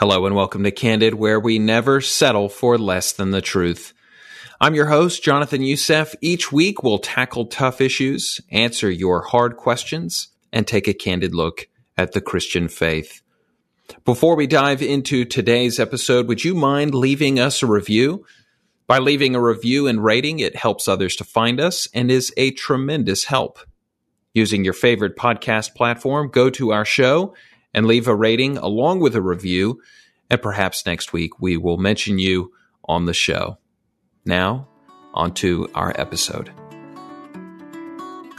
Hello and welcome to Candid, where we never settle for less than the truth. I'm your host, Jonathan Youssef. Each week we'll tackle tough issues, answer your hard questions, and take a candid look at the Christian faith. Before we dive into today's episode, would you mind leaving us a review? By leaving a review and rating, it helps others to find us and is a tremendous help. Using your favorite podcast platform, go to our show and leave a rating along with a review. And perhaps next week we will mention you on the show. Now, on to our episode.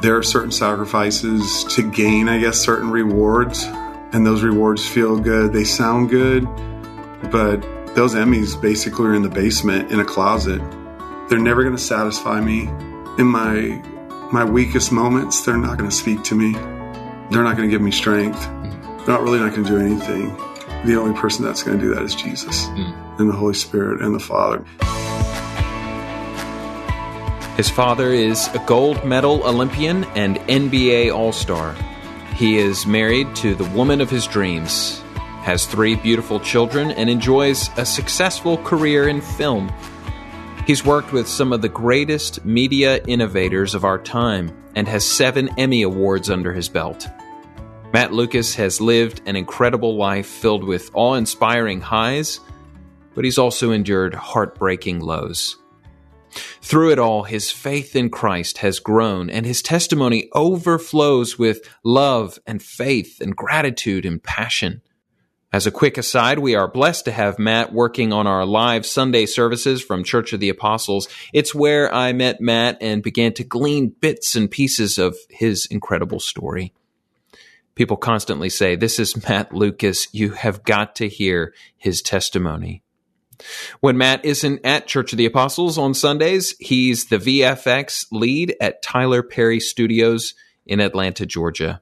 There are certain sacrifices to gain, I guess, certain rewards, and those rewards feel good. They sound good, but those Emmys basically are in the basement in a closet. They're never going to satisfy me. In my my weakest moments, they're not going to speak to me. They're not going to give me strength not really not going to do anything. The only person that's going to do that is Jesus mm. and the Holy Spirit and the Father. His father is a gold medal Olympian and NBA All Star. He is married to the woman of his dreams, has three beautiful children, and enjoys a successful career in film. He's worked with some of the greatest media innovators of our time and has seven Emmy Awards under his belt. Matt Lucas has lived an incredible life filled with awe inspiring highs, but he's also endured heartbreaking lows. Through it all, his faith in Christ has grown, and his testimony overflows with love and faith and gratitude and passion. As a quick aside, we are blessed to have Matt working on our live Sunday services from Church of the Apostles. It's where I met Matt and began to glean bits and pieces of his incredible story. People constantly say, This is Matt Lucas. You have got to hear his testimony. When Matt isn't at Church of the Apostles on Sundays, he's the VFX lead at Tyler Perry Studios in Atlanta, Georgia.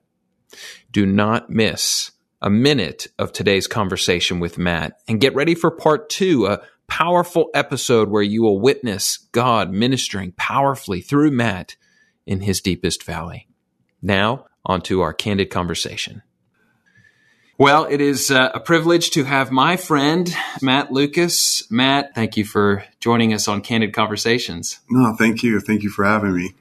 Do not miss a minute of today's conversation with Matt and get ready for part two, a powerful episode where you will witness God ministering powerfully through Matt in his deepest valley. Now, onto our candid conversation. Well, it is uh, a privilege to have my friend, Matt Lucas. Matt, thank you for joining us on Candid Conversations. No, thank you. Thank you for having me.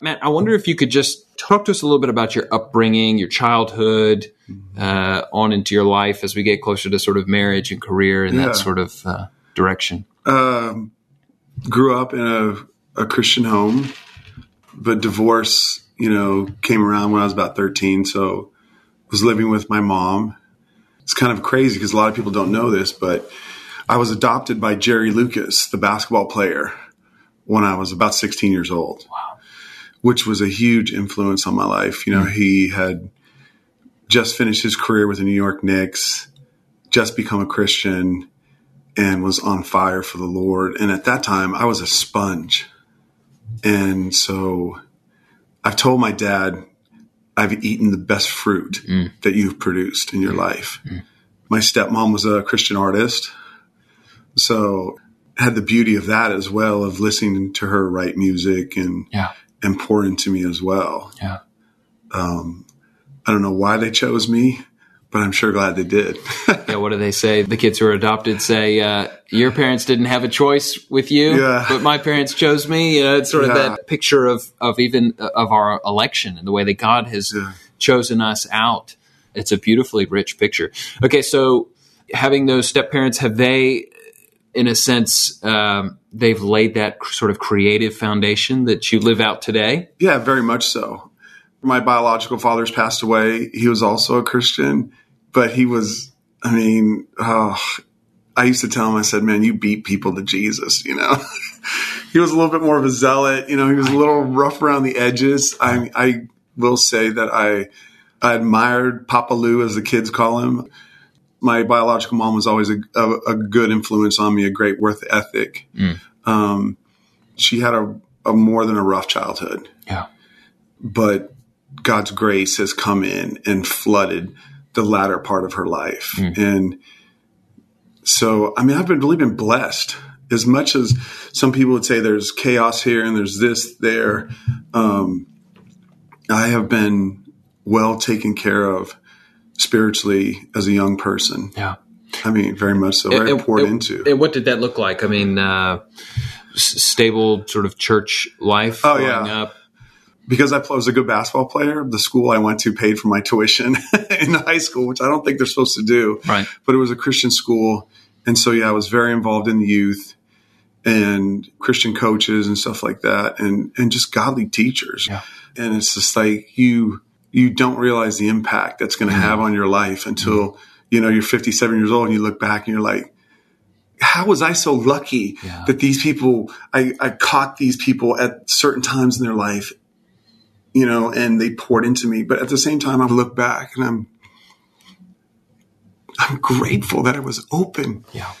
Matt, I wonder if you could just talk to us a little bit about your upbringing, your childhood, uh, on into your life as we get closer to sort of marriage and career and yeah. that sort of uh, direction. Um, grew up in a, a Christian home, but divorce you know, came around when I was about 13. So was living with my mom. It's kind of crazy because a lot of people don't know this, but I was adopted by Jerry Lucas, the basketball player, when I was about 16 years old. Wow. Which was a huge influence on my life. You know, mm-hmm. he had just finished his career with the New York Knicks, just become a Christian, and was on fire for the Lord. And at that time, I was a sponge. And so I've told my dad I've eaten the best fruit mm. that you've produced in your mm. life. Mm. My stepmom was a Christian artist. So had the beauty of that as well of listening to her write music and yeah. and pour into me as well. Yeah. Um, I don't know why they chose me but I'm sure glad they did. yeah, what do they say? The kids who are adopted say, uh, "Your parents didn't have a choice with you, yeah. but my parents chose me." You know, it's sort of yeah. that picture of of even uh, of our election and the way that God has yeah. chosen us out. It's a beautifully rich picture. Okay, so having those step parents, have they, in a sense, um, they've laid that sort of creative foundation that you live out today? Yeah, very much so. My biological father's passed away. He was also a Christian but he was, I mean, oh, I used to tell him, I said, man, you beat people to Jesus, you know? he was a little bit more of a zealot, you know, he was a little rough around the edges. I, I will say that I, I admired Papa Lou, as the kids call him. My biological mom was always a, a, a good influence on me, a great worth ethic. Mm. Um, she had a, a more than a rough childhood. Yeah. But God's grace has come in and flooded the latter part of her life. Mm. And so, I mean, I've been really been blessed as much as some people would say there's chaos here and there's this there. Um, I have been well taken care of spiritually as a young person. Yeah. I mean, very much so. Very And- poured and- into. And what did that look like? I mean, uh, s- stable sort of church life Oh, growing yeah. up. Because I was a good basketball player, the school I went to paid for my tuition in high school, which I don't think they're supposed to do. Right. But it was a Christian school. And so, yeah, I was very involved in the youth and Christian coaches and stuff like that and, and just godly teachers. Yeah. And it's just like you, you don't realize the impact that's going to Mm-hmm. have on your life until, you know, you're 57 years old and you look back and you're like, how was I so lucky Yeah. that these people, I, I caught these people at certain times in their life, you know, and they poured into me. But at the same time, I look back and I'm, I'm grateful that I was open, Yeah.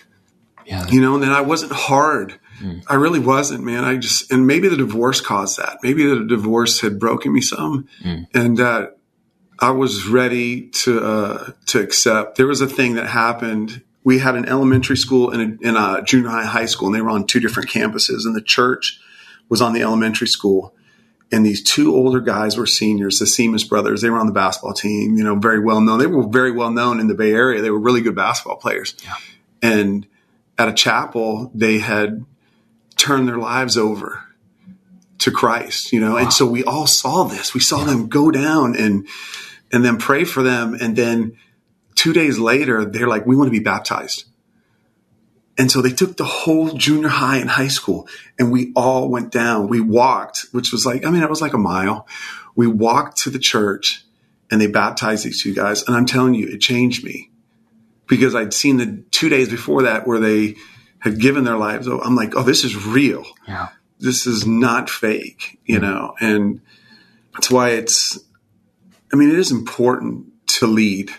Yeah. you know, and that I wasn't hard. Mm. I really wasn't, man. I just, and maybe the divorce caused that. Maybe the divorce had broken me some mm. and that I was ready to, uh, to accept. There was a thing that happened. We had an elementary school and a, and a junior high high school and they were on two different campuses and the church was on the elementary school. And these two older guys were seniors, the Seamus brothers. They were on the basketball team, you know, very well known. They were very well known in the Bay Area. They were really good basketball players. And at a chapel, they had turned their lives over to Christ, you know. And so we all saw this. We saw them go down and and then pray for them. And then two days later, they're like, we want to be baptized. And so they took the whole junior high and high school and we all went down. We walked, which was like, I mean, it was like a mile. We walked to the church and they baptized these two guys. And I'm telling you, it changed me because I'd seen the two days before that where they had given their lives. I'm like, oh, this is real. Yeah. This is not fake, you mm-hmm. know? And that's why it's, I mean, it is important to lead.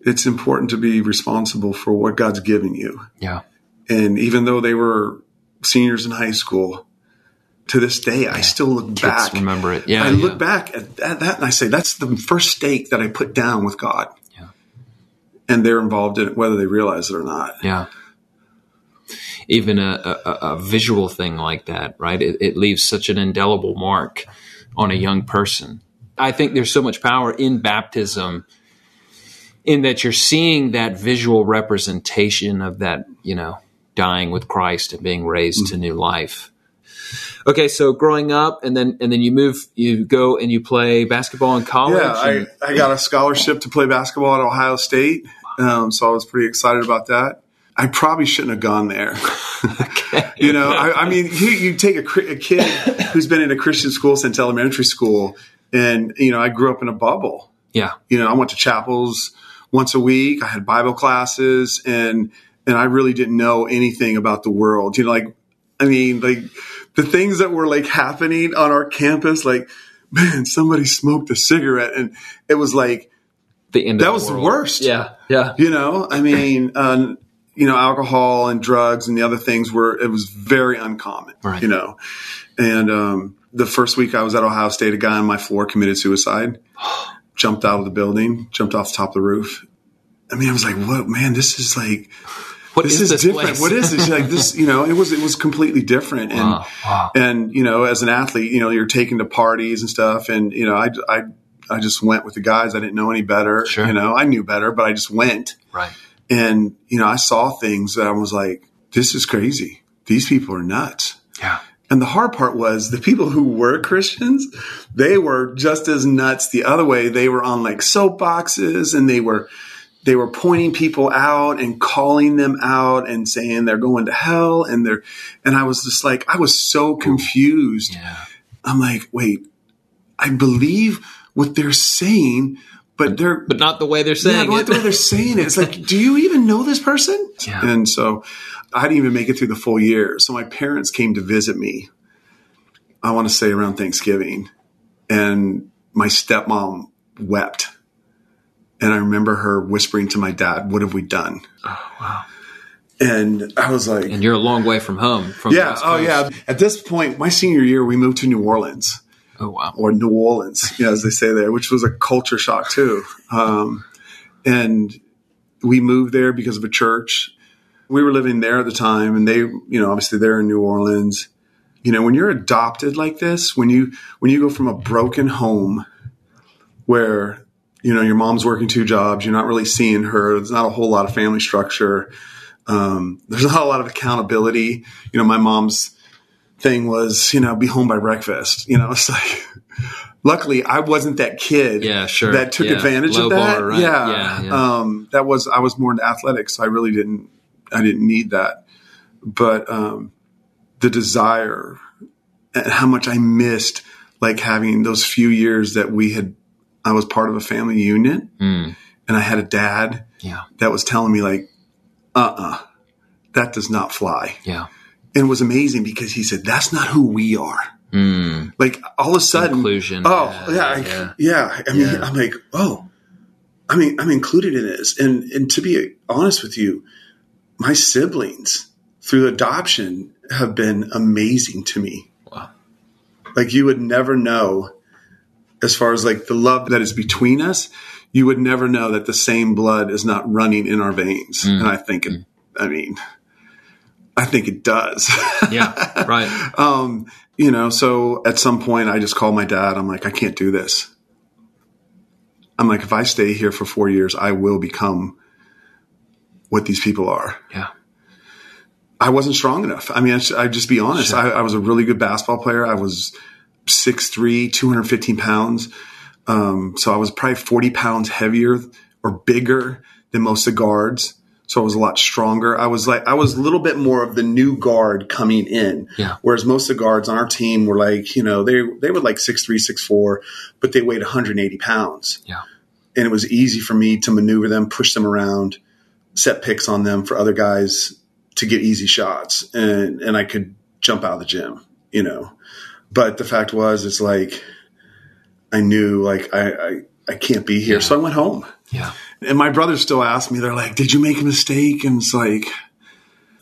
It's important to be responsible for what God's given you. Yeah. And even though they were seniors in high school, to this day, I still look Kids back. remember it. Yeah. I yeah. look back at that, that and I say, that's the first stake that I put down with God. Yeah. And they're involved in it, whether they realize it or not. Yeah. Even a, a, a visual thing like that, right? It, it leaves such an indelible mark on a young person. I think there's so much power in baptism in that you're seeing that visual representation of that, you know, dying with Christ and being raised to new life. Okay, so growing up and then and then you move you go and you play basketball in college. Yeah, I, and- I got a scholarship to play basketball at Ohio State. Um, so I was pretty excited about that. I probably shouldn't have gone there. you know, I, I mean, you, you take a, a kid who's been in a Christian school since elementary school, and, you know, I grew up in a bubble. yeah. You know, I went to chapels once a week. I had Bible classes, and and I really didn't know anything about the world. You know, like I mean, like the things that were like happening on our campus, like man, somebody smoked a cigarette, and it was like The end That was the world. worst. Yeah. Yeah. you know, I mean, uh, you know, alcohol and drugs and the other things were it was very uncommon. Right. You know, and um, the first week I was at Ohio State, a guy on my floor committed suicide. jumped out of the building, jumped off the top of the roof. I mean, I was like, "What, man? This is like." What this is, this different. place? What is this? Like this, you know, it was it was completely different. And Wow, wow. and you know, as an athlete, you know, you're taken to parties and stuff. And you know, I I I just went with the guys. I didn't know any better. Sure. You know, I knew better, but I just went. Right. And you know, I saw things that I was like, "This is crazy. These people are nuts." Yeah. And the hard part was the people who were Christians, they were just as nuts the other way. They were on like soapboxes and they were they were pointing people out and calling them out and saying they're going to hell and they're and I was just like I was so confused. Yeah. I'm like, wait, I believe what they're saying, but they're But not the way they're yeah, saying not it. the way they're saying it. It's like, do you even know this person? Yeah. And so I didn't even make it through the full year. So my parents came to visit me, I want to say around Thanksgiving. And my stepmom wept. And I remember her whispering to my dad, What have we done? oh, wow. And I was like, And you're a long way from home. From Yeah, oh yeah. At this point, my senior year, we moved to New Orleans Oh wow. or New Orleans, you know, as they say there, which was a culture shock too. Um, and we moved there because of a church. We were living there at the time, and they, you know, obviously they're in New Orleans. You know, when you're adopted like this, when you when you go from a broken home where you know, your mom's working two jobs. You're not really seeing her. There's not a whole lot of family structure. Um, there's not a lot of accountability. You know, my mom's thing was, you know, be home by breakfast. You know, it's like, luckily I wasn't that kid Yeah, sure. that took Yeah. advantage Low of that. bar, right? Yeah. Yeah, yeah. Um, that was, I was more into athletics. So I really didn't, I didn't need that. But, um, the desire and how much I missed like having those few years that we had, I was part of a family unit Mm. and I had a dad Yeah. that was telling me like, uh uh that does not fly. Yeah. And it was amazing because he said, that's not who we are. Mm. Like all of a sudden, Inclusion. oh Yeah, yeah, I, yeah. I mean, Yeah. I'm like, oh, I mean, I'm included in this. And, and to be honest with you, my siblings through adoption have been amazing to me. Wow. Like you would never know as far as like the love that is between us, you would never know that the same blood is not running in our veins. Mm. And I think it, I mean, I think it does. Yeah. Right. um, you know, so at some point I just called my dad. I'm like, I can't do this. I'm like, if I stay here for four years, I will become what these people are. Yeah. I wasn't strong enough. I mean, I I'd just be honest. Sure. I, I was a really good basketball player. I was 6'3", 215 pounds. Um, so I was probably 40 pounds heavier or bigger than most of the guards. So I was a lot stronger. I was like, I was a little bit more of the new guard coming in. Yeah. Whereas most of the guards on our team were like, you know, they, they were like 6'3", 6'4", but they weighed 180 pounds. Yeah. And it was easy for me to maneuver them, push them around, set picks on them for other guys to get easy shots. And, and I could jump out of the gym, you know. But the fact was, it's like, I knew like I, I, I can't be here. Yeah. So I went home. Yeah. And my brothers still ask me, they're like, did you make a mistake? And it's like,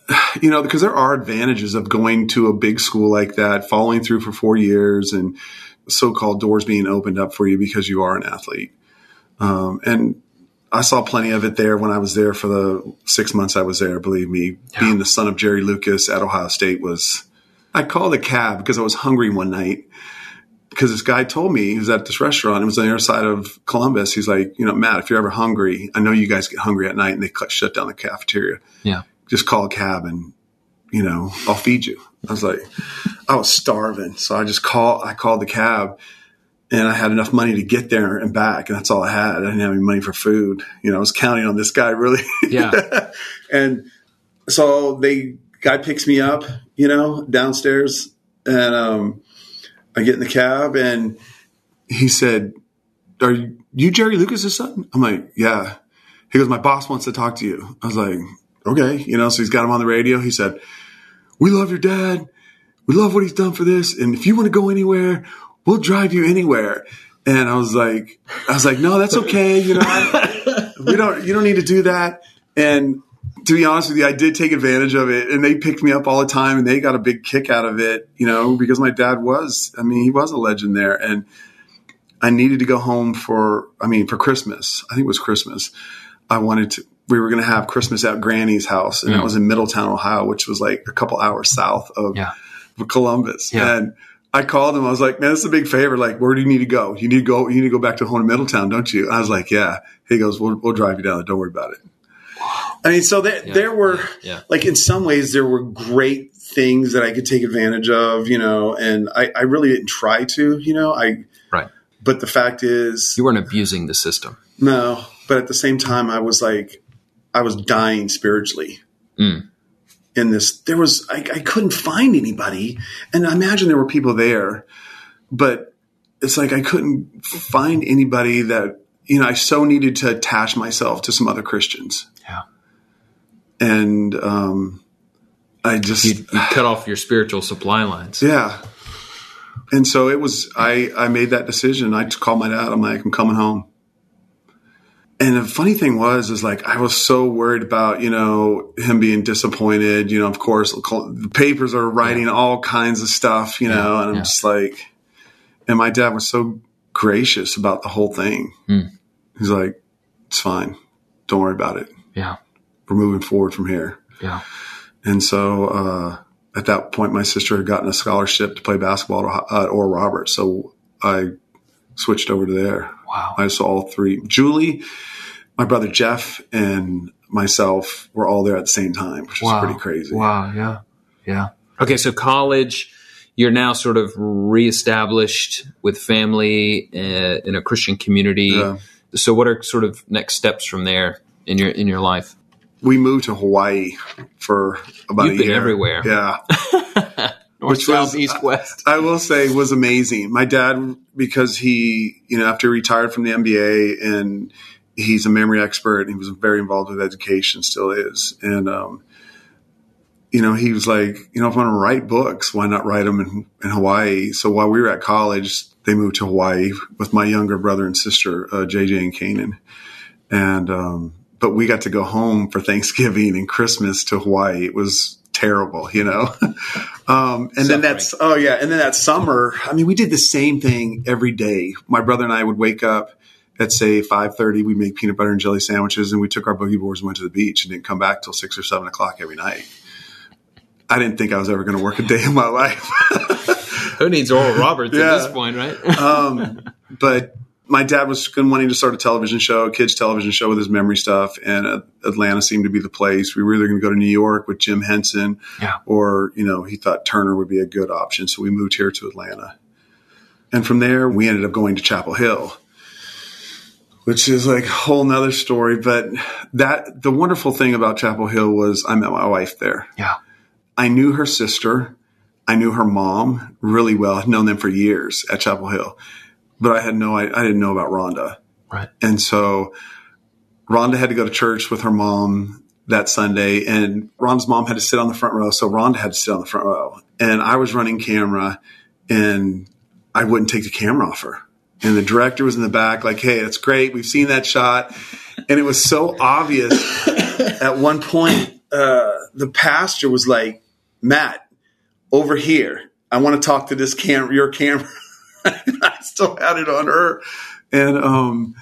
you know, because there are advantages of going to a big school like that, following through for four years and so called doors being opened up for you because you are an athlete. Um, and I saw plenty of it there when I was there for the six months I was there. Believe me, Yeah. being the son of Jerry Lucas at Ohio State was, I called a cab because I was hungry one night because this guy told me he was at this restaurant. It was on the other side of Columbus. He's like, you know, Matt, if you're ever hungry, I know you guys get hungry at night and they shut down the cafeteria. Yeah. Just call a cab and, you know, I'll feed you. I was like, I was starving. So I just call, I called the cab and I had enough money to get there and back. And that's all I had. I didn't have any money for food. You know, I was counting on this guy really. Yeah. and so they guy picks me up, you know, downstairs, and um, I get in the cab, and he said, "Are you, you Jerry Lucas's son?" I'm like, "Yeah." He goes, "My boss wants to talk to you." I was like, "Okay," you know. So he's got him on the radio. He said, "We love your dad. We love what he's done for this, and if you want to go anywhere, we'll drive you anywhere." And I was like, I was like, no, that's okay. You know, we don't, you don't need to do that. And to be honest with you, I did take advantage of it and they picked me up all the time and they got a big kick out of it, you know, because my dad was, I mean, he was a legend there and I needed to go home for, I mean, for Christmas. I think it was Christmas. I wanted to, we were going to have Christmas at Granny's house and that mm. was in Middletown, Ohio, which was like a couple hours south of Yeah. Columbus. Yeah. And I called him. I was like, man, this is a big favor. Like, where do you need to go? You need to go, you need to go back to home in Middletown, don't you? I was like, yeah. He goes, we'll, we'll drive you down there. Don't worry about it. I mean, so there, there were, Yeah. like, in some ways, there were great things that I could take advantage of, you know, and I, I really didn't try to, you know, I, Right. but the fact is, You weren't abusing the system. no, but at the same time, I was like, I was dying spiritually. Mm. In this, there was, I, I couldn't find anybody. And I imagine there were people there, but it's like I couldn't find anybody that, you know, I so needed to attach myself to some other Christians. Yeah. And, um, I just, You, you cut off your spiritual supply lines. yeah. And so it was, I, I made that decision. I just called my dad. I'm like, I'm coming home. And the funny thing was, is like, I was so worried about, you know, him being disappointed. You know, of course, the papers are writing all kinds of stuff, you know, and I'm yeah. just like, and my dad was so gracious about the whole thing. Mm. He's like, it's fine. Don't worry about it. Yeah. We're moving forward from here. Yeah. And so uh, at that point, my sister had gotten a scholarship to play basketball at Oral Roberts. So I switched over to there. Wow. I saw all three. Julie, my brother Jeff, and myself were all there at the same time, which Wow. is pretty crazy. Wow. Yeah. Yeah. Okay. So college, you're now sort of reestablished with family uh, in a Christian community. Yeah. So what are sort of next steps from there in your in your life? We moved to Hawaii for about You've a been year. everywhere. Yeah. North, Which south, was- east, west. I will say was amazing. My dad, because he, you know, after he retired from the NBA and he's a memory expert and he was very involved with education, still is. And, um, you know, he was like, you know, if I want to write books, why not write them in, in Hawaii? So while we were at college, they moved to Hawaii with my younger brother and sister, uh, JJ and Kanan. And, um, but we got to go home for Thanksgiving and Christmas to Hawaii. It was terrible, you know? um, and then that's, oh yeah. And then that summer, I mean, we did the same thing every day. My brother and I would wake up at say 5.30, we'd make peanut butter and jelly sandwiches and we took our boogie boards and went to the beach and didn't come back till six or seven o'clock every night. I didn't think I was ever going to work a day in my life. Who needs Oral Roberts Yeah. at this point, right? um, but my dad was wanting to start a television show, a kids television show with his memory stuff, and uh, Atlanta seemed to be the place. We were either going to go to New York with Jim Henson, Yeah. or you know he thought Turner would be a good option, so we moved here to Atlanta. And from there, we ended up going to Chapel Hill, which is like a whole nother story. But that the wonderful thing about Chapel Hill was I met my wife there. yeah. I knew her sister. I knew her mom really well. I'd known them for years at Chapel Hill, but I had no, I, I didn't know about Rhonda. Right. And so Rhonda had to go to church with her mom that Sunday and Rhonda's mom had to sit on the front row. So Rhonda had to sit on the front row and I was running camera and I wouldn't take the camera off her. And the director was in the back like, Hey, that's great. We've seen that shot. And it was so obvious at one point, uh, the pastor was like, Matt, over here. I want to talk to this camera, your camera. I still had it on her. And, um,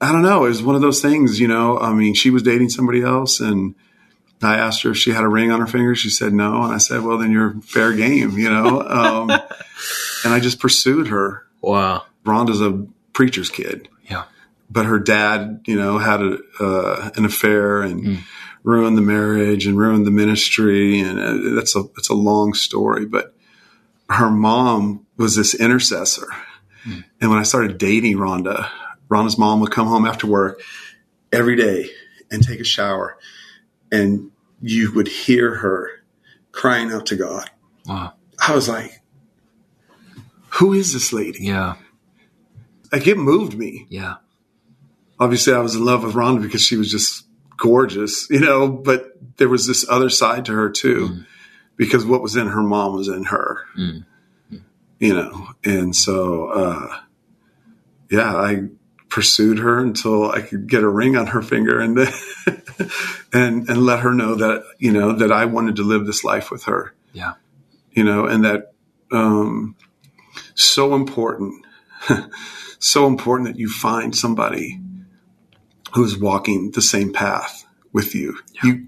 I don't know. It was one of those things, you know, I mean, she was dating somebody else and I asked her if she had a ring on her finger. She said no. And I said, well, then you're fair game, you know? Um, and I just pursued her. Wow. Rhonda's a preacher's kid Yeah. but her dad, you know, had a, uh, an affair and ruined the marriage and ruined the ministry. And uh, that's a, that's a long story, but her mom was this intercessor. And when I started dating Rhonda, Rhonda's mom would come home after work every day and take a shower and you would hear her crying out to God. Wow. I was like, who is this lady? Yeah. Like it moved me. Yeah. obviously I was in love with Rhonda because she was just gorgeous, you know, but there was this other side to her too, mm. Because what was in her mom was in her, Mm. you know, and so, uh, yeah, I pursued her until I could get a ring on her finger and, and, and let her know that, you know, that I wanted to live this life with her, Yeah. you know, and that, um, so important, so important that you find somebody who's walking the same path with you. You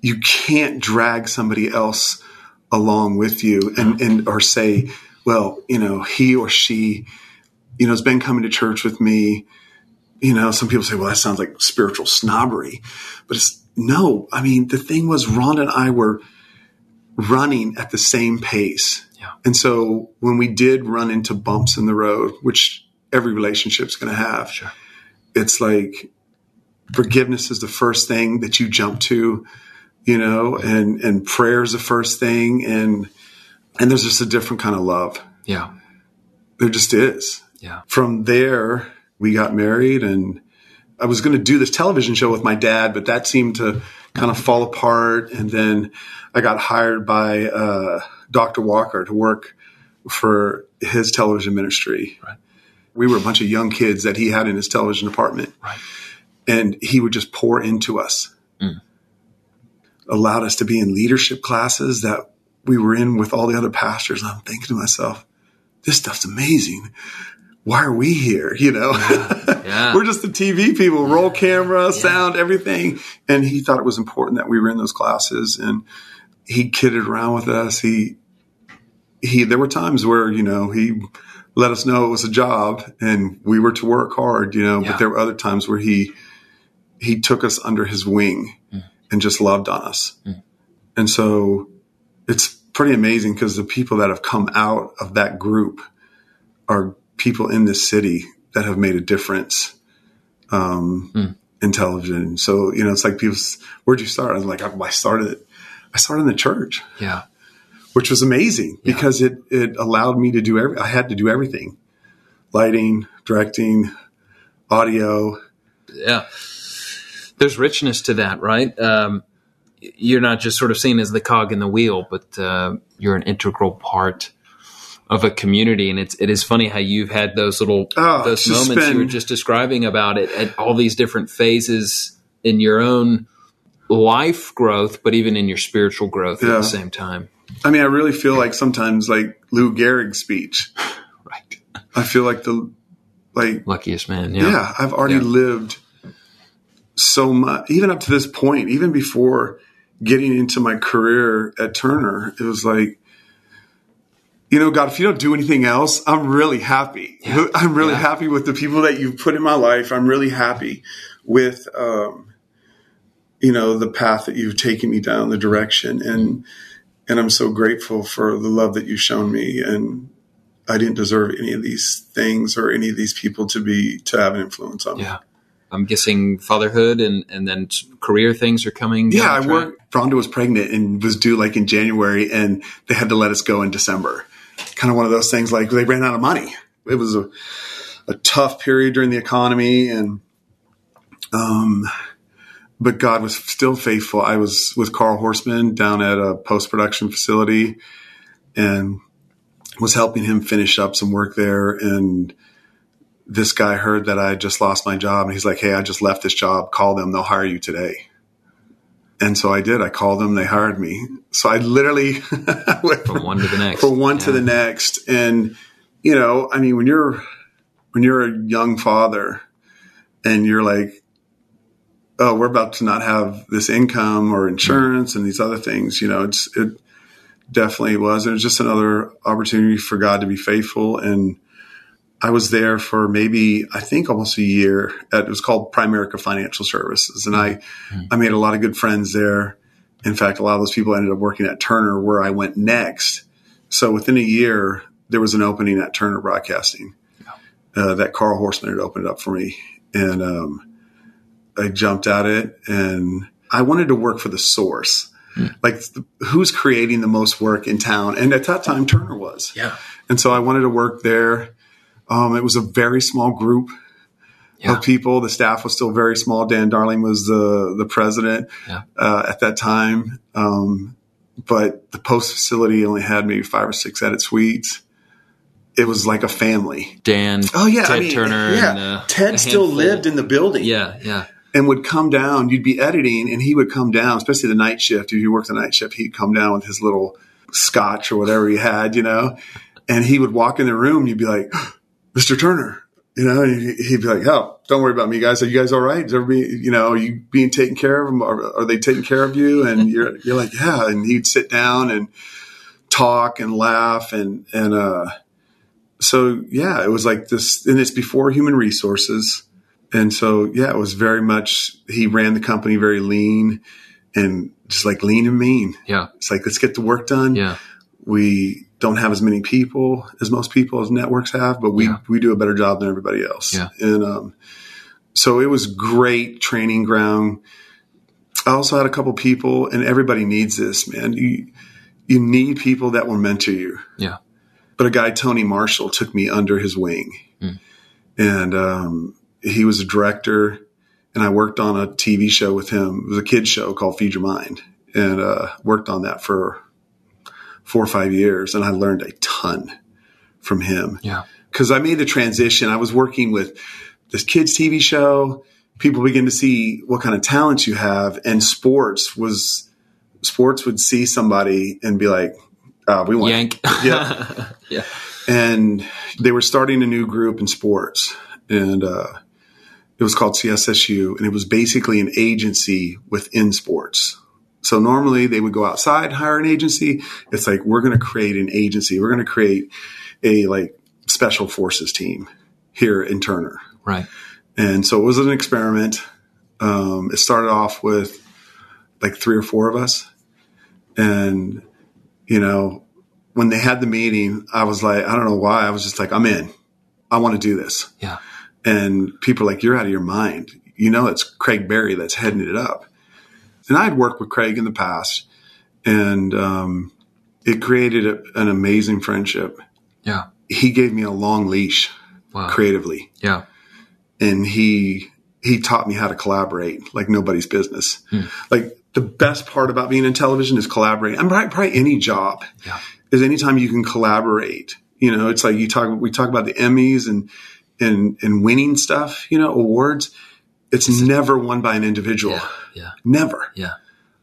you can't drag somebody else along with you and, and or say, well, you know, he or she, you know, has been coming to church with me. You know, some people say, well, that sounds like spiritual snobbery. But it's no, I mean, the thing was Rhonda and I were running at the same pace. Yeah. And so when we did run into bumps in the road, which every relationship's going to have, Sure. it's like forgiveness is the first thing that you jump to, you know, and, and prayer is the first thing. And, and there's just a different kind of love. Yeah. There just is. Yeah. From there, we got married and I was going to do this television show with my dad, but that seemed to kind of fall apart. And then I got hired by, uh, Dr. Walker to work for his television ministry. Right. We were a bunch of young kids that he had in his television department Right. and he would just pour into us. Mm. Allowed us to be in leadership classes that we were in with all the other pastors. And I'm thinking to myself, this stuff's amazing. Why are we here? You know, Yeah. we're just the TV people, roll camera, sound, everything. And he thought it was important that we were in those classes and he kidded around with us. He, he, there were times where, you know, he let us know it was a job and we were to work hard, you know, Yeah. but there were other times where he, he took us under his wing mm. And just loved on us. And so it's pretty amazing because the people that have come out of that group are people in this city that have made a difference um, in television. So, you know, it's like people, where'd you start? I was like, I started, I started in the church Yeah. which was amazing because it, it allowed me to do every, I had to do everything lighting, directing, audio. Yeah. There's richness to that, right? Um, you're not just sort of seen as the cog in the wheel, but uh, you're an integral part of a community. And it's it is funny how you've had those little Oh, those moments you were just describing about it at all these different phases in your own life growth, but even in your spiritual growth at the same time. I mean, I really feel like sometimes like Lou Gehrig's speech, Right. I feel like the, like, Luckiest man. yeah, Yeah. I've already Yeah. lived so much, even up to this point, even before getting into my career at Turner, it was like, you know, God, if you don't do anything else, I'm really happy. I'm really Yeah. happy with the people that you've put in my life. I'm really happy with, um, you know, the path that you've taken me down, the direction. And, and I'm so grateful for the love that you've shown me. And I didn't deserve any of these things or any of these people to be, to have an influence on me. Yeah. I'm guessing fatherhood and, and then career things are coming. Yeah, I worked. Rhonda was pregnant and was due like in January, and they had to let us go in December. Kind of one of those things like they ran out of money. It was a, a tough period during the economy, and um, but God was still faithful. I was with Carl Horseman down at a post production facility, and was helping him finish up some work there, and this guy heard that I just lost my job and he's like, Hey, I just left this job. Call them. They'll hire you today. And so I did. I called them. They hired me. So I literally went From one to the next. from one to the next. And, you know, I mean, when you're, when you're a young father and you're like, oh, we're about to not have this income or insurance and these other things, you know, it's, it definitely was. It was just another opportunity for God to be faithful. And I was there for maybe, I think almost a year at, it was called Primerica Financial Services. And I, I made a lot of good friends there. In fact, a lot of those people ended up working at Turner where I went next. So within a year, there was an opening at Turner Broadcasting uh, that Carl Horseman had opened up for me. And um, I jumped at it and I wanted to work for the source. Like, th- who's creating the most work in town? And at that time, Turner was. Yeah. And so I wanted to work there. Um, it was a very small group Yeah. of people. The staff was still very small. Dan Darling was the the president Yeah. uh, at that time. Um, but the post facility only had maybe five or six edit suites. It was like a family. Dan. Oh yeah, Ted I mean, Turner. Yeah, And, uh, Ted still handful. lived in the building Yeah. Yeah. and would come down. You'd be editing, and he would come down, especially the night shift. If you worked the night shift, he'd come down with his little scotch or whatever he had, you know, and he would walk in the room. You'd be like, "Mr. Turner," you know, he- he'd be like, "Oh, don't worry about me, guys. Are you guys all right? Is everybody, you know, are you being taken care of? Are, are they taking care of you?" And you're you're like, "Yeah," and he'd sit down and talk and laugh and and uh so yeah it was like this and it's before human resources and so yeah it was very much he ran the company very lean and just like lean and mean Yeah. it's like let's get the work done Yeah. we don't have as many people as most people as networks have but we Yeah. we do a better job than everybody else Yeah. and um so it was great training ground i also had a couple people and everybody needs this man you you need people that will mentor you Yeah. but a guy Tony Marshall took me under his wing, and um, he was a director, and I worked on a TV show with him. It was a kids show called Feed Your Mind, and uh, worked on that for four or five years, and I learned a ton from him Yeah. because I made the transition. I was working with this kids TV show. People begin to see what kind of talents you have, and sports was sports would see somebody and be like, oh, "We want Yank. Yeah. yeah. and they were starting a new group in sports and uh, it was called cssu and it was basically an agency within sports so normally they would go outside hire an agency it's like we're going to create an agency we're going to create a like special forces team here in Turner. Right. And so it was an experiment. Um, it started off with like three or four of us. And, you know, when they had the meeting, I was like, I don't know why. I was just like, I'm in. I want to do this. Yeah. And people are like, you're out of your mind. You know, it's Craig Barry that's heading it up. And I'd worked with Craig in the past and, um, it created a, an amazing friendship. Yeah. He gave me a long leash Wow. creatively Yeah. and he he taught me how to collaborate like nobody's business. Like the best part about being in television is collaborating. I'm probably, probably any job Yeah. is anytime you can collaborate. You know, it's like you talk we talk about the Emmys and and and winning stuff. You know, awards. It's never won by an individual. Yeah. Yeah. Never. Yeah.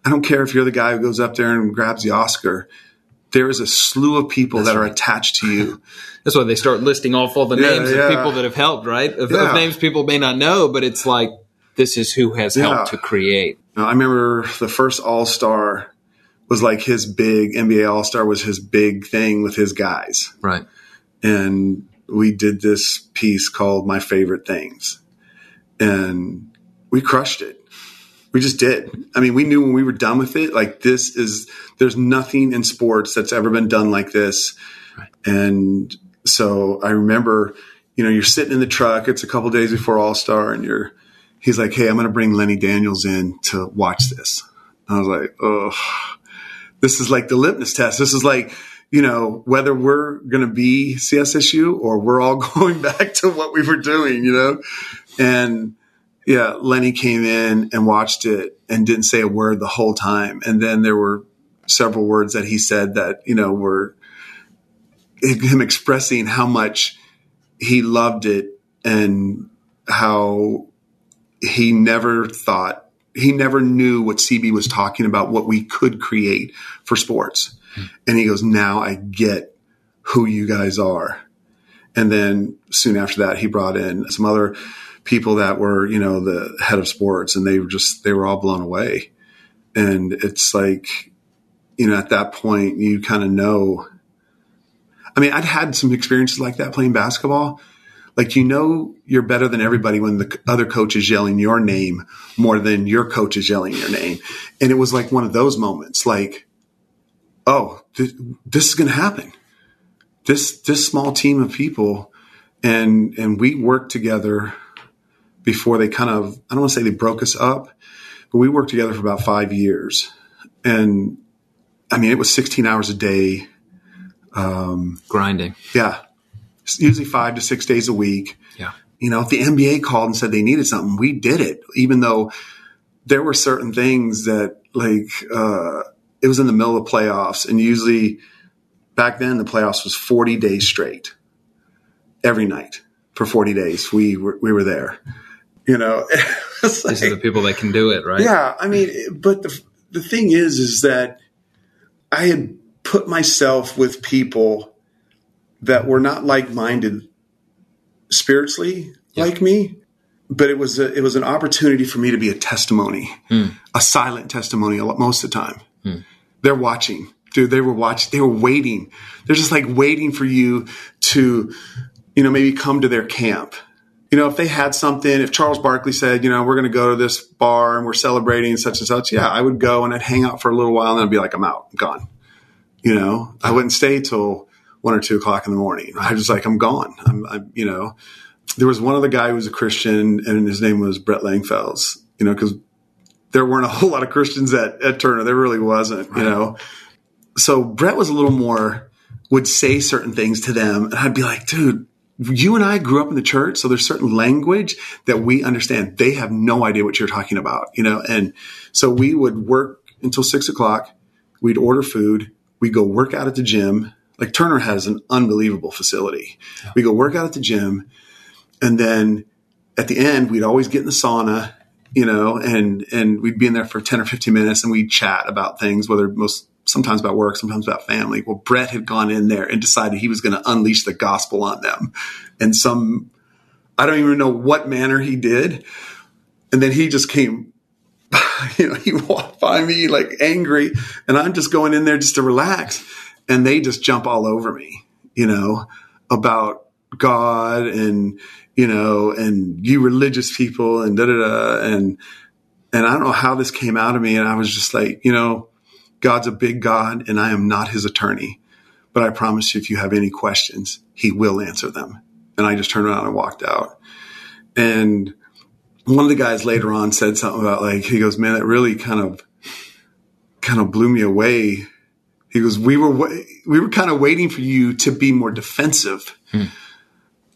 I don't care if you're the guy who goes up there and grabs the Oscar. There is a slew of people that are attached to you. That's why they start listing off all the Yeah, names of people that have helped, right? Of, of names people may not know, but it's like this is who has helped to create. I remember the first All Star was like his big NBA All Star was his big thing with his guys. Right. And we did this piece called My Favorite Things. And we crushed it. We just did. I mean, we knew when we were done with it, like this is, there's nothing in sports that's ever been done like this. Right. And so I remember, you know, you're sitting in the truck, it's a couple days before All Star, and you're, he's like, Hey, I'm going to bring Lenny Daniels in to watch this. I was like, Oh, this is like the litmus test. This is like, you know, whether we're going to be CSSU or we're all going back to what we were doing, you know? And yeah, Lenny came in and watched it and didn't say a word the whole time. And then there were several words that he said that, you know, were him expressing how much he loved it and how he never thought, he never knew what CB was talking about, what we could create for sports. Hmm. And he goes, now I get who you guys are. And then soon after that, he brought in some other people that were, you know, the head of sports and they were just, they were all blown away. And it's like, you know, at that point, you kind of know. I mean, I'd had some experiences like that playing basketball. Like, you know, you're better than everybody when the other coach is yelling your name more than your coach is yelling your name. And it was like one of those moments, like, oh, th- this is going to happen. This, this small team of people and, and we work together before they kind of, I don't want to say they broke us up, but we worked together for about five years. And I mean, it was 16 hours a day. Grinding. Yeah. Usually five to six days a week. Yeah. You know, if the NBA called and said they needed something, we did it, even though there were certain things that like, uh, it was in the middle of playoffs and usually back then the playoffs was 40 days straight every night for 40 days. We were, we were there, you know, These are the people that can do it, right? yeah, I mean, but the the thing is, is that I had put myself with people that were not like minded spiritually Yeah. like me, but it was a, it was an opportunity for me to be a testimony, hmm. a silent testimony most of the time. Hmm. They're watching, dude. They were watching. They were waiting. They're just like waiting for you to, you know, maybe come to their camp you know, if they had something, if Charles Barkley said, you know, we're going to go to this bar and we're celebrating such and such, yeah, I would go and I'd hang out for a little while and I'd be like, I'm out, I'm gone. You know, I wouldn't stay till one or two o'clock in the morning. I was like, I'm gone. I'm, I'm, you know, there was one other guy who was a Christian and his name was Brett Langfels, you know, because there weren't a whole lot of Christians at, at Turner. There really wasn't, you know. So Brett was a little more, would say certain things to them. And I'd be like, dude, you and I grew up in the church, so there's certain language that we understand. They have no idea what you're talking about, you know? And so we would work until six o'clock. We'd order food. We'd go work out at the gym. Like Turner has an unbelievable facility. We go work out at the gym. And then at the end, we'd always get in the sauna, you know, and, and we'd be in there for 10 or 15 minutes and we'd chat about things, whether most, sometimes about work, sometimes about family. Well, Brett had gone in there and decided he was going to unleash the gospel on them. And some, I don't even know what manner he did. And then he just came, you know, he walked by me like angry and I'm just going in there just to relax. And they just jump all over me, you know, about God and, you know, and you religious people and da da da. And, and I don't know how this came out of me. And I was just like, you know, God's a big God and I am not his attorney. But I promise you, if you have any questions, he will answer them. And I just turned around and walked out. And one of the guys later on said something about like, he goes, man, that really kind of, kind of blew me away. He goes, we were, we were kind of waiting for you to be more defensive hmm.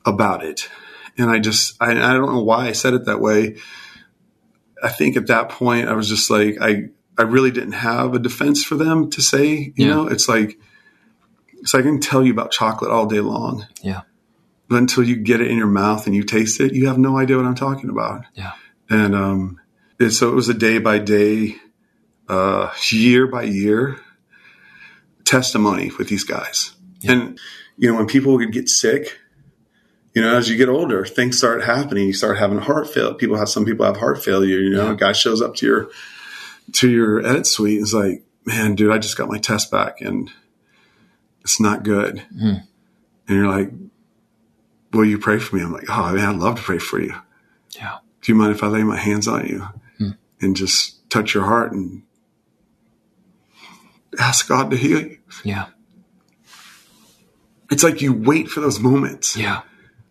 about it. And I just, I, I don't know why I said it that way. I think at that point I was just like, I, I really didn't have a defense for them to say, you yeah. know, it's like, so I can tell you about chocolate all day long. Yeah. But until you get it in your mouth and you taste it, you have no idea what I'm talking about. Yeah. And um, it, so it was a day by day, uh, year by year testimony with these guys. Yeah. And, you know, when people would get sick, you know, as you get older, things start happening. You start having heart failure. People have, some people have heart failure, you know, yeah. a guy shows up to your, to your edit suite and is like, man, dude, I just got my test back and it's not good. Mm. And you're like, will you pray for me? I'm like, oh man, I'd love to pray for you. Yeah. Do you mind if I lay my hands on you mm. and just touch your heart and ask God to heal you? Yeah. It's like you wait for those moments. Yeah.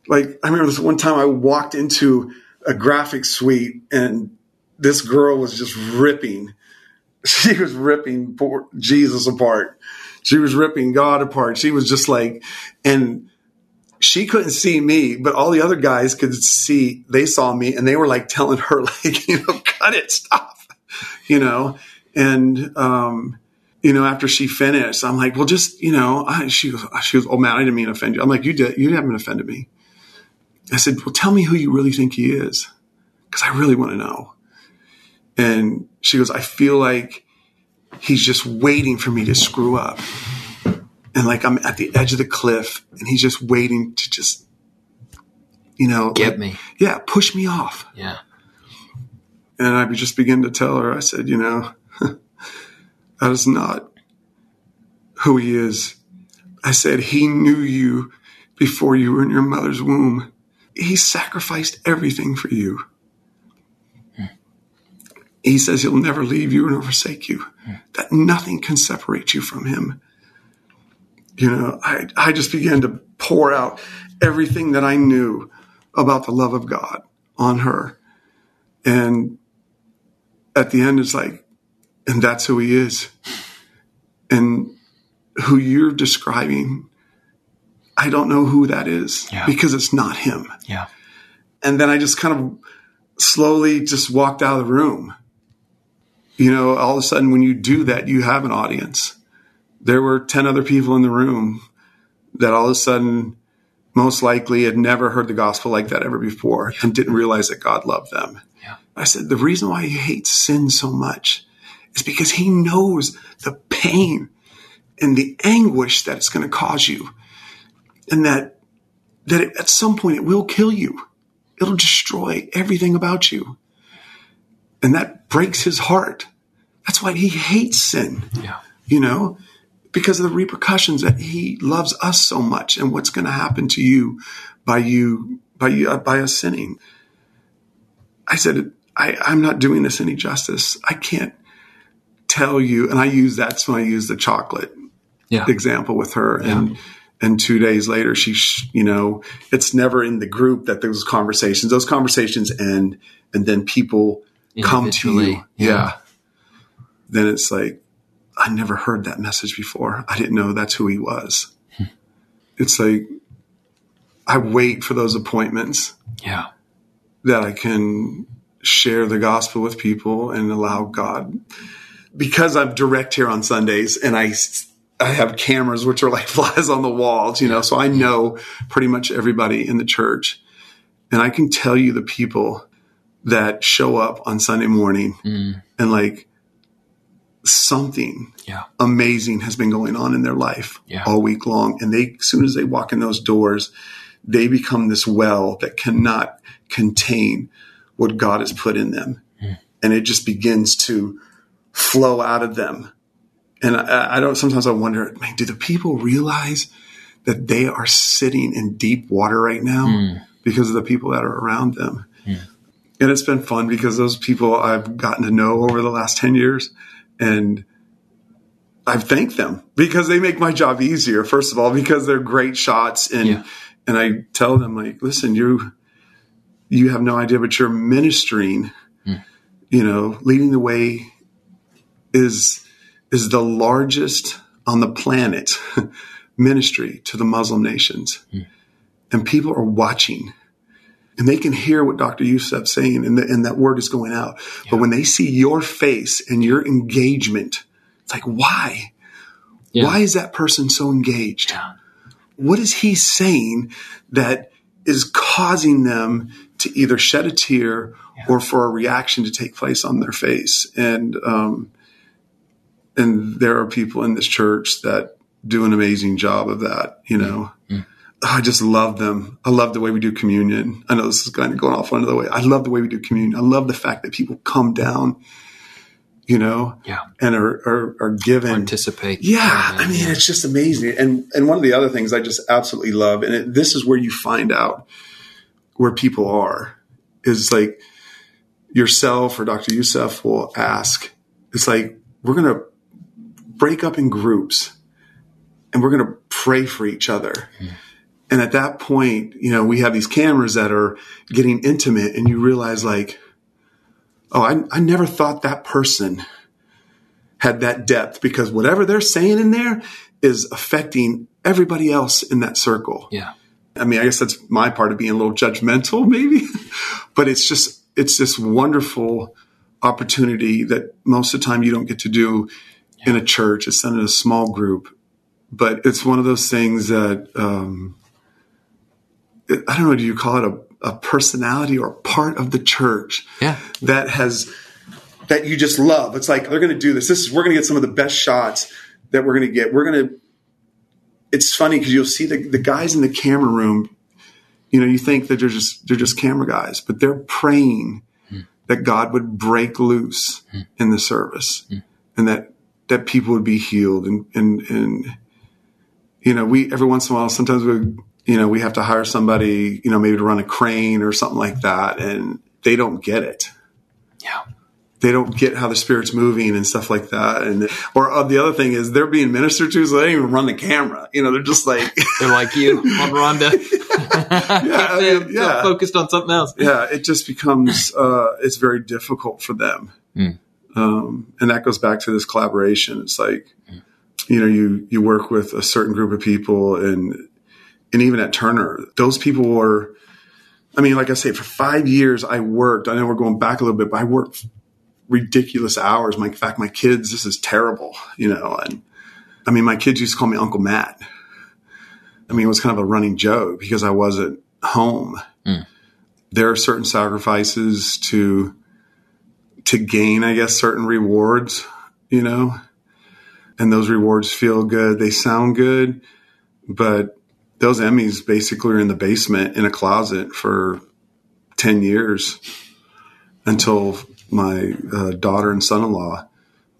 Like I remember this one time I walked into a graphic suite and this girl was just ripping. She was ripping poor Jesus apart she was ripping God apart. She was just like, and she couldn't see me, but all the other guys could see, they saw me and they were like telling her, like, you know, cut it, stop, you know, and, um, you know, after she finished, I'm like, well, just, you know, I, she goes, she goes, oh man, I didn't mean to offend you. I'm like, you did, you haven't offended me. I said, well, tell me who you really think he is. Cause I really want to know. And she goes, I feel like he's just waiting for me to screw up. And like I'm at the edge of the cliff and he's just waiting to just, you know, get like, me. Yeah, push me off. Yeah. And I just begin to tell her, I said, you know, that is not who he is. I said, he knew you before you were in your mother's womb. He sacrificed everything for you. He says he'll never leave you nor forsake you, that nothing can separate you from him. You know, I, I just began to pour out everything that I knew about the love of God on her. And at the end, it's like, and that's who he is. And who you're describing, I don't know who that is yeah. because it's not him. Yeah. And then I just kind of slowly just walked out of the room you know, all of a sudden when you do that, you have an audience. There were 10 other people in the room that all of a sudden most likely had never heard the gospel like that ever before and didn't realize that God loved them. Yeah. I said, the reason why he hates sin so much is because he knows the pain and the anguish that it's going to cause you and that, that it, at some point it will kill you. It'll destroy everything about you. And that breaks his heart. That's why he hates sin. Yeah. You know, because of the repercussions that he loves us so much and what's going to happen to you by you, by you, uh, by us sinning. I said, I, I'm not doing this any justice. I can't tell you. And I use that's when I use the chocolate yeah. example with her. And, yeah. and two days later, she, you know, it's never in the group that those conversations, those conversations end and then people come to you. Yeah. yeah. Then it's like, I never heard that message before. I didn't know that's who he was. Hmm. It's like, I wait for those appointments. Yeah. That I can share the gospel with people and allow God. Because I'm direct here on Sundays and I, I have cameras which are like flies on the walls, you know, so I know pretty much everybody in the church. And I can tell you the people that show up on Sunday morning mm. and like something yeah. amazing has been going on in their life yeah. all week long. And they, as soon as they walk in those doors, they become this well that cannot contain what God has put in them. Mm. And it just begins to flow out of them. And I, I don't, sometimes I wonder, man, do the people realize that they are sitting in deep water right now Mm. because of the people that are around them. And it's been fun because those people I've gotten to know over the last 10 years and I've thanked them because they make my job easier. First of all, because they're great shots and, Yeah. and I tell them like, listen, you, you have no idea, but you're ministering, hmm. you know, leading the way is, is the largest on the planet ministry to the Muslim nations. Hmm. And people are watching and they can hear what Dr. Youssef's saying and, the, and that word is going out. But when they see your face and your engagement, it's like, why? Yeah. Why is that person so engaged? Yeah. What is he saying that is causing them to either shed a tear or for a reaction to take place on their face? And, um, and there are people in this church that do an amazing job of that, you know. I just love them. I love the way we do communion. I know this is kind of going off on another way. I love the way we do communion. I love the fact that people come down, you know, Yeah. and are, are, are given. Participate. Yeah, I mean, it's just amazing. And and one of the other things I just absolutely love, and it, this is where you find out where people are, is like yourself or Dr. Youssef will ask. It's like we're gonna break up in groups, and we're gonna pray for each other. Hmm. And at that point, you know, we have these cameras that are getting intimate, and you realize like, oh, I, I never thought that person had that depth because whatever they're saying in there is affecting everybody else in that circle. Yeah. I mean, I guess that's my part of being a little judgmental, maybe, but it's just, it's this wonderful opportunity that most of the time you don't get to do in a church. It's done in a small group, but it's one of those things that, um, I don't know, do you call it a, a personality or part of the church Yeah. that has that you just love. It's like they're going to do this. This is we're going to get some of the best shots that we're going to get. We're going to. It's funny because you'll see the the guys in the camera room. You know, you think that they're just they're just camera guys, but they're praying hmm. that God would break loose hmm. in the service, hmm. and that that people would be healed, and and and you know, we every once in a while, sometimes we you know we have to hire somebody, you know, maybe to run a crane or something like that, and they don't get it Yeah. they don't get how the spirit's moving and stuff like that. And or uh, the other thing is they're being ministered to, so they don't even run the camera. You know, they're just like, They're like you on Rhonda. yeah, I mean, yeah, Focused on something else. yeah. It just becomes uh, it's very difficult for them, um, and that goes back to this collaboration. It's like you know you you work with a certain group of people, and and even at Turner, those people were. I mean, like I say, for five years I worked. I know we're going back a little bit, but I worked ridiculous hours. My, in fact, my kids, this is terrible, you know. And I mean, my kids used to call me Uncle Matt. I mean, it was kind of a running joke because I wasn't home. Mm. There are certain sacrifices to to gain, I guess, certain rewards, you know, and those rewards feel good. They sound good, but those Emmys basically are in the basement in a closet for 10 years until my uh, daughter and son-in-law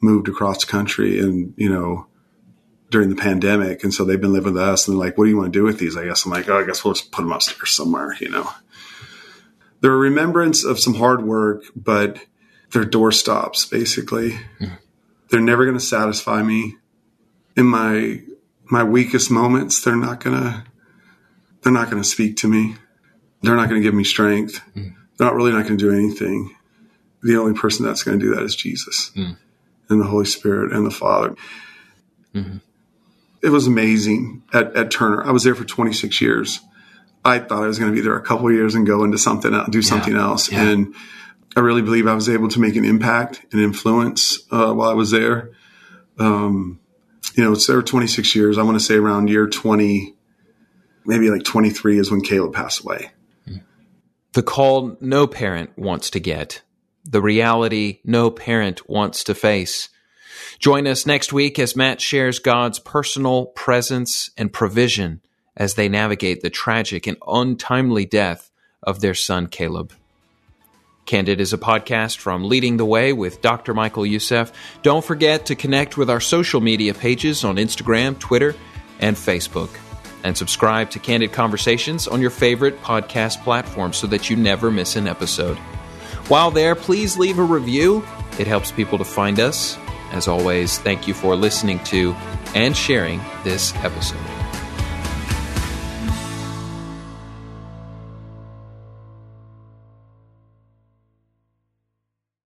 moved across the country and, you know, during the pandemic. And so they've been living with us and they're like, what do you want to do with these? I guess I'm like, oh, I guess we'll just put them upstairs somewhere, you know. They're a remembrance of some hard work, but they're doorstops, basically. They're never going to satisfy me. In my my weakest moments, they're not gonna they're not gonna speak to me. They're not gonna give me strength. They're not really not gonna do anything. The only person that's gonna do that is Jesus and the Holy Spirit and the Father. It was amazing at, at Turner. I was there for 26 years. I thought I was going to be there a couple of years and go into something, do something else. Yeah. And I really believe I was able to make an impact and influence uh, while I was there. Um, you know, it's there 26 years. I want to say around year 20, maybe like 23 is when Caleb passed away. The call no parent wants to get, the reality no parent wants to face. Join us next week as Matt shares God's personal presence and provision as they navigate the tragic and untimely death of their son Caleb. Candid is a podcast from Leading the Way with Dr. Michael Youssef. Don't forget to connect with our social media pages on Instagram, Twitter, and Facebook. And subscribe to Candid Conversations on your favorite podcast platform so that you never miss an episode. While there, please leave a review. It helps people to find us. As always, thank you for listening to and sharing this episode.